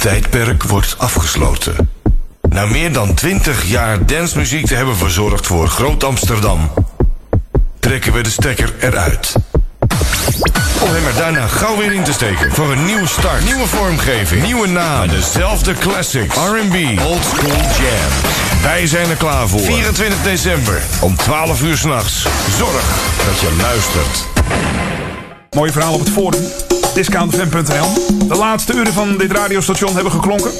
tijdperk wordt afgesloten. Na meer dan 20 jaar dancemuziek te hebben verzorgd voor Groot Amsterdam, trekken we de stekker eruit. Om hem er daarna gauw weer in te steken voor een nieuwe start, nieuwe vormgeving, nieuwe naam, dezelfde classics, R&B, old school jam. Wij zijn er klaar voor. 24 december om 12 uur s'nachts. Zorg dat je luistert. Mooie verhaal op het forum. Discountfm.nl De laatste uren van dit radiostation hebben geklonken.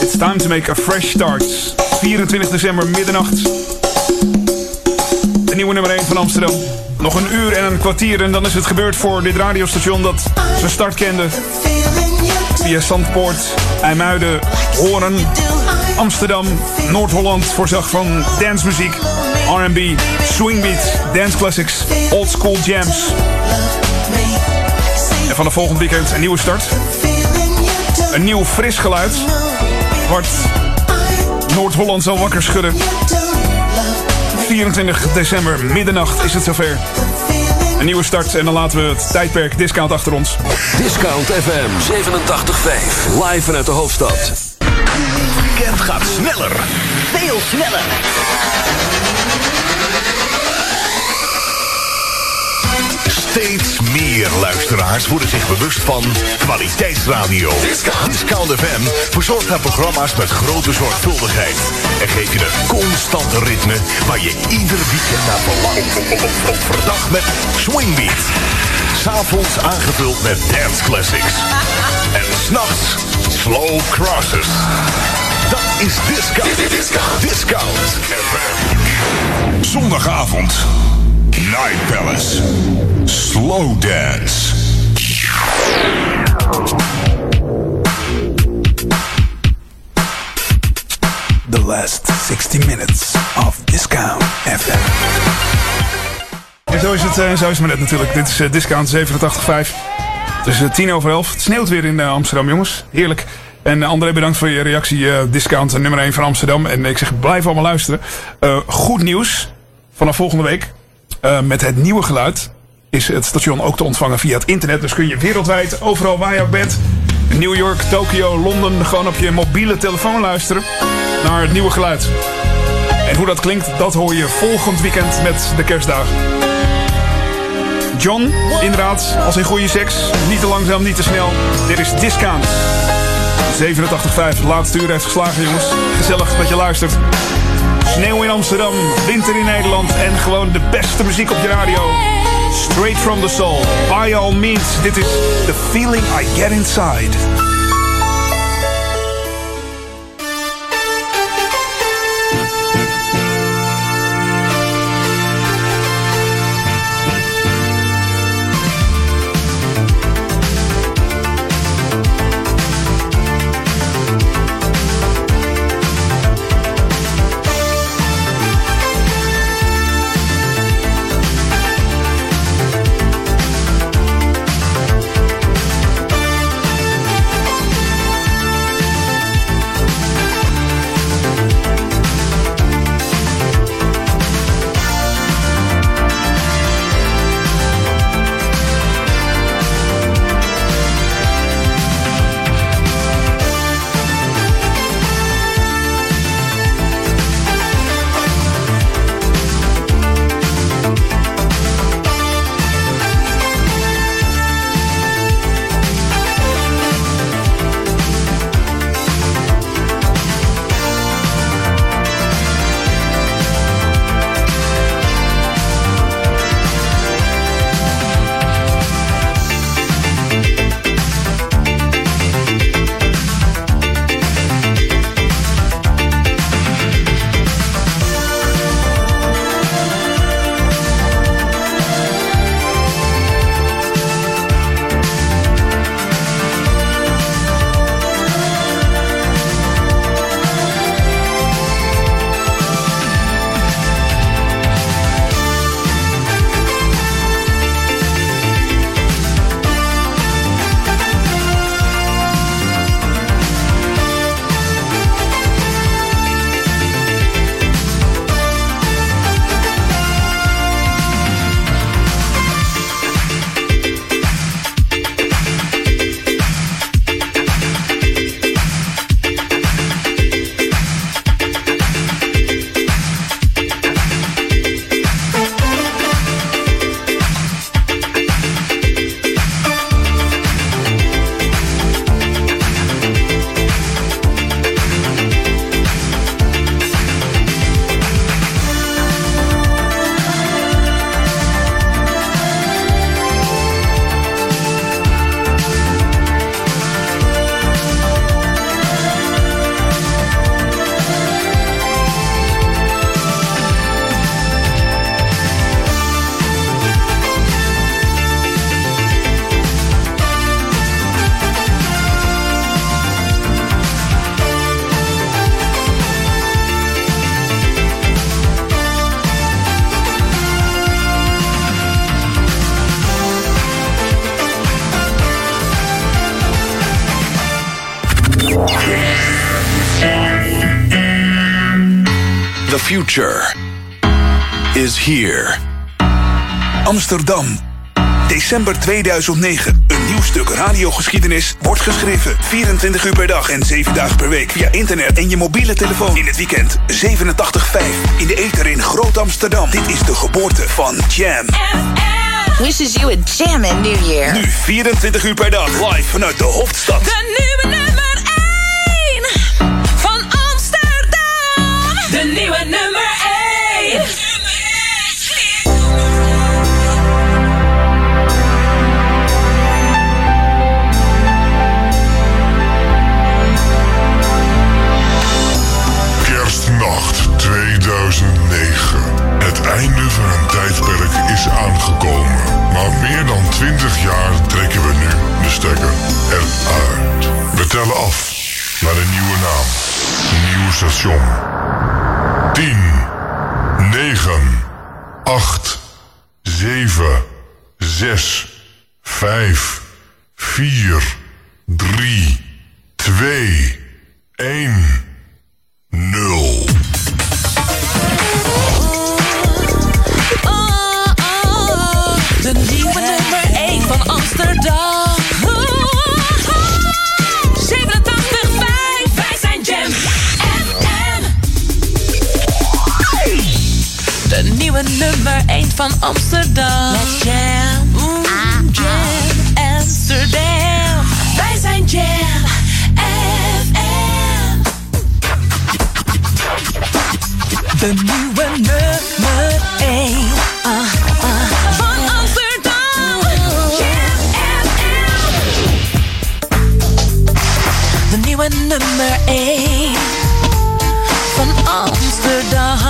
It's time to make a fresh start. 24 december, middernacht. De nieuwe nummer 1 van Amsterdam. Nog een uur en een kwartier en dan is het gebeurd voor dit radiostation dat zijn start kende. Via Zandpoort, IJmuiden, Hoorn, Amsterdam, Noord-Holland voorzag van dancemuziek, R&B, swingbeat, dance classics, old school jams. En van de volgende weekend een nieuwe start. Een nieuw fris geluid. Wat Noord-Holland zal wakker schudden. 24 december, middernacht is het zover. Een nieuwe start en dan laten we het tijdperk discount achter ons. Discount FM 87.5. Live vanuit de hoofdstad. weekend gaat sneller. Veel sneller. Steeds meer luisteraars worden zich bewust van kwaliteitsradio. Discount FM verzorgt haar programma's met grote zorgvuldigheid. En geeft je een constante ritme waar je ieder weekend naar verlangt. Overdag met Swingbeat. S'avonds aangevuld met dance classics. En s'nachts slow crosses. Dat is Discount. Discount. Discount. Zondagavond. Night Palace. Slow Dance. The last 60 minutes of Discount FM. En zo is het, uh, zo is het maar net natuurlijk. Dit is uh, Discount 87.5. Het is uh, tien over elf. Het sneeuwt weer in Amsterdam, jongens. Heerlijk. En André, bedankt voor je reactie. discount nummer 1 van Amsterdam. En ik zeg, blijf allemaal luisteren. goed nieuws. Vanaf volgende week. met het nieuwe geluid. Is het station ook te ontvangen via het internet. Dus kun je wereldwijd, overal waar je ook bent. New York, Tokio, Londen. Gewoon op je mobiele telefoon luisteren. Naar het nieuwe geluid. En hoe dat klinkt, dat hoor je volgend weekend met de kerstdagen. John, inderdaad, als in goede seks. Niet te langzaam, niet te snel. Dit is Discount. 87.5, laatste uur heeft geslagen, jongens. Gezellig dat je luistert. Sneeuw in Amsterdam, winter in Nederland en gewoon de beste muziek op je radio. Straight from the soul. By all means, dit is The Feeling I Get Inside. Future is here. Amsterdam. December 2009. Een nieuw stuk radiogeschiedenis wordt geschreven. 24 uur per dag en 7 dagen per week via internet en je mobiele telefoon. In het weekend 87.5. In de ether in Groot Amsterdam. Dit is de geboorte van Jam. Wishes you a jam in New Year. Nu 24 uur per dag live vanuit de hoofdstad. De nieuwe station. 10, 9, 8, 7, 6, 5, 4, 3, De nieuwe nummer 1 van Amsterdam. Let's jam. Oeh, jam Amsterdam. Wij zijn Jam FM. De nieuwe nummer 1 ah, ah, van Amsterdam. Jam FM. De nieuwe nummer 1 van Amsterdam.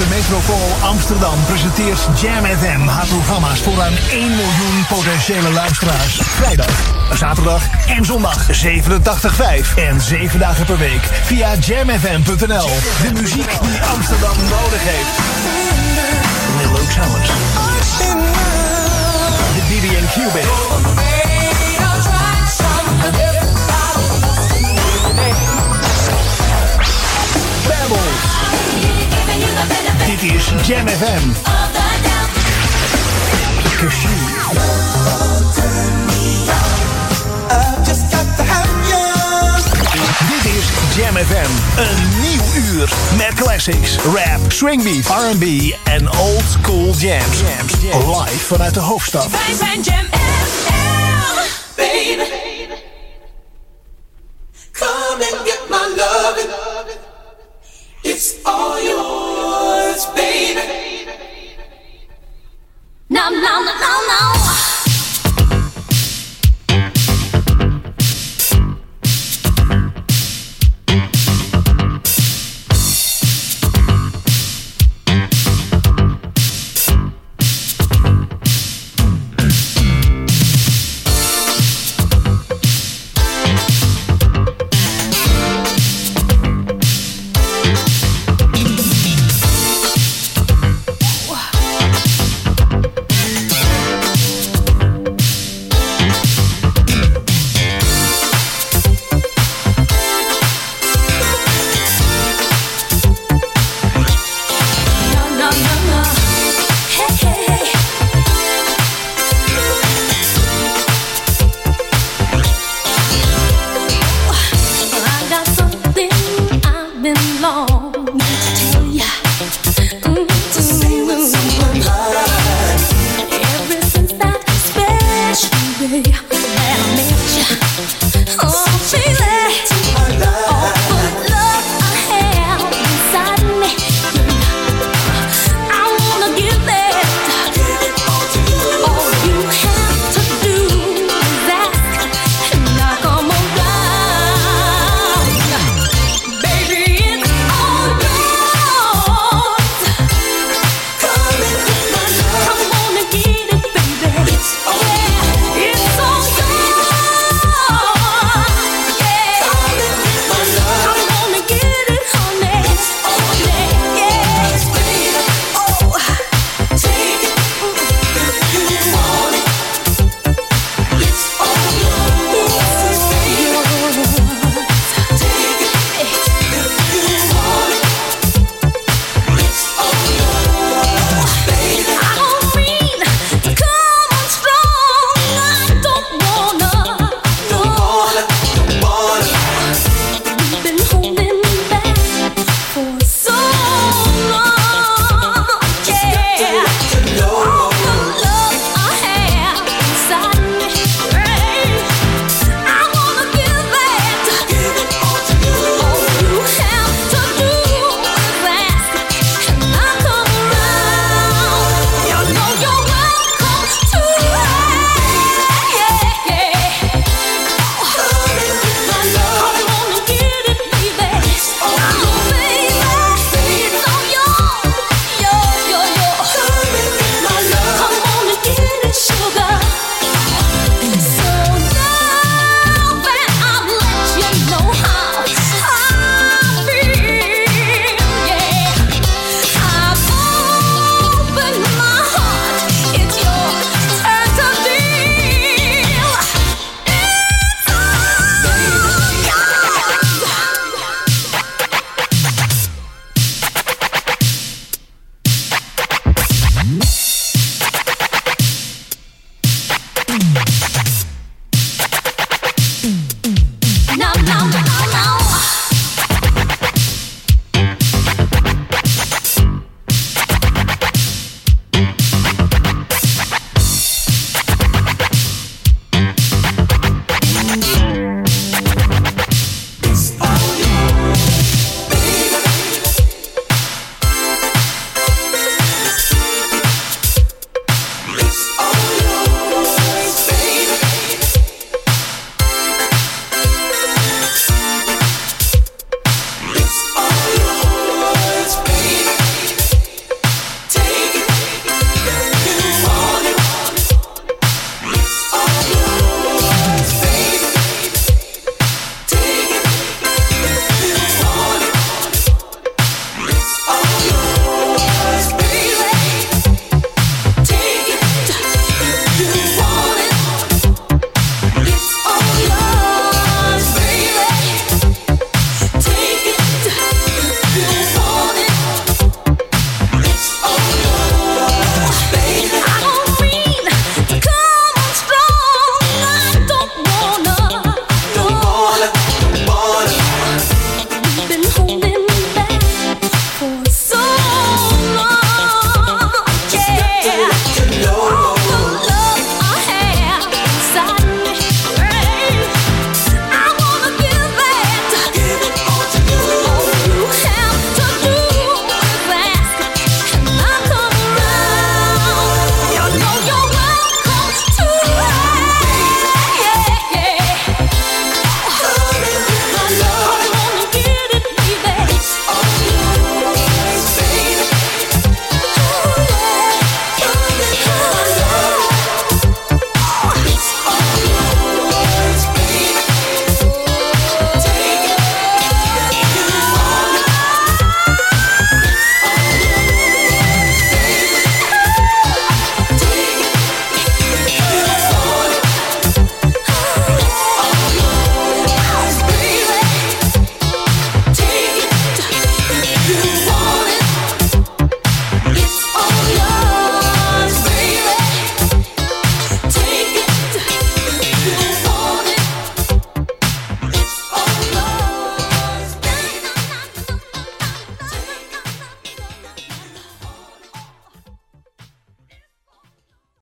de metropool Amsterdam presenteert Jam FM haar programma's voor ruim 1 miljoen potentiële luisteraars. Vrijdag, zaterdag en zondag 87.5 en 7 dagen per week via jamfm.nl. De muziek die Amsterdam nodig heeft. Luke Summers. De BB&Q Band. Is Jam FM. Dit is Jam FM. Een nieuw uur met classics, rap, swingbeat, R&B en old school jams. jams. Live vanuit de hoofdstad. Wij zijn Jam FM. Baby. Come and get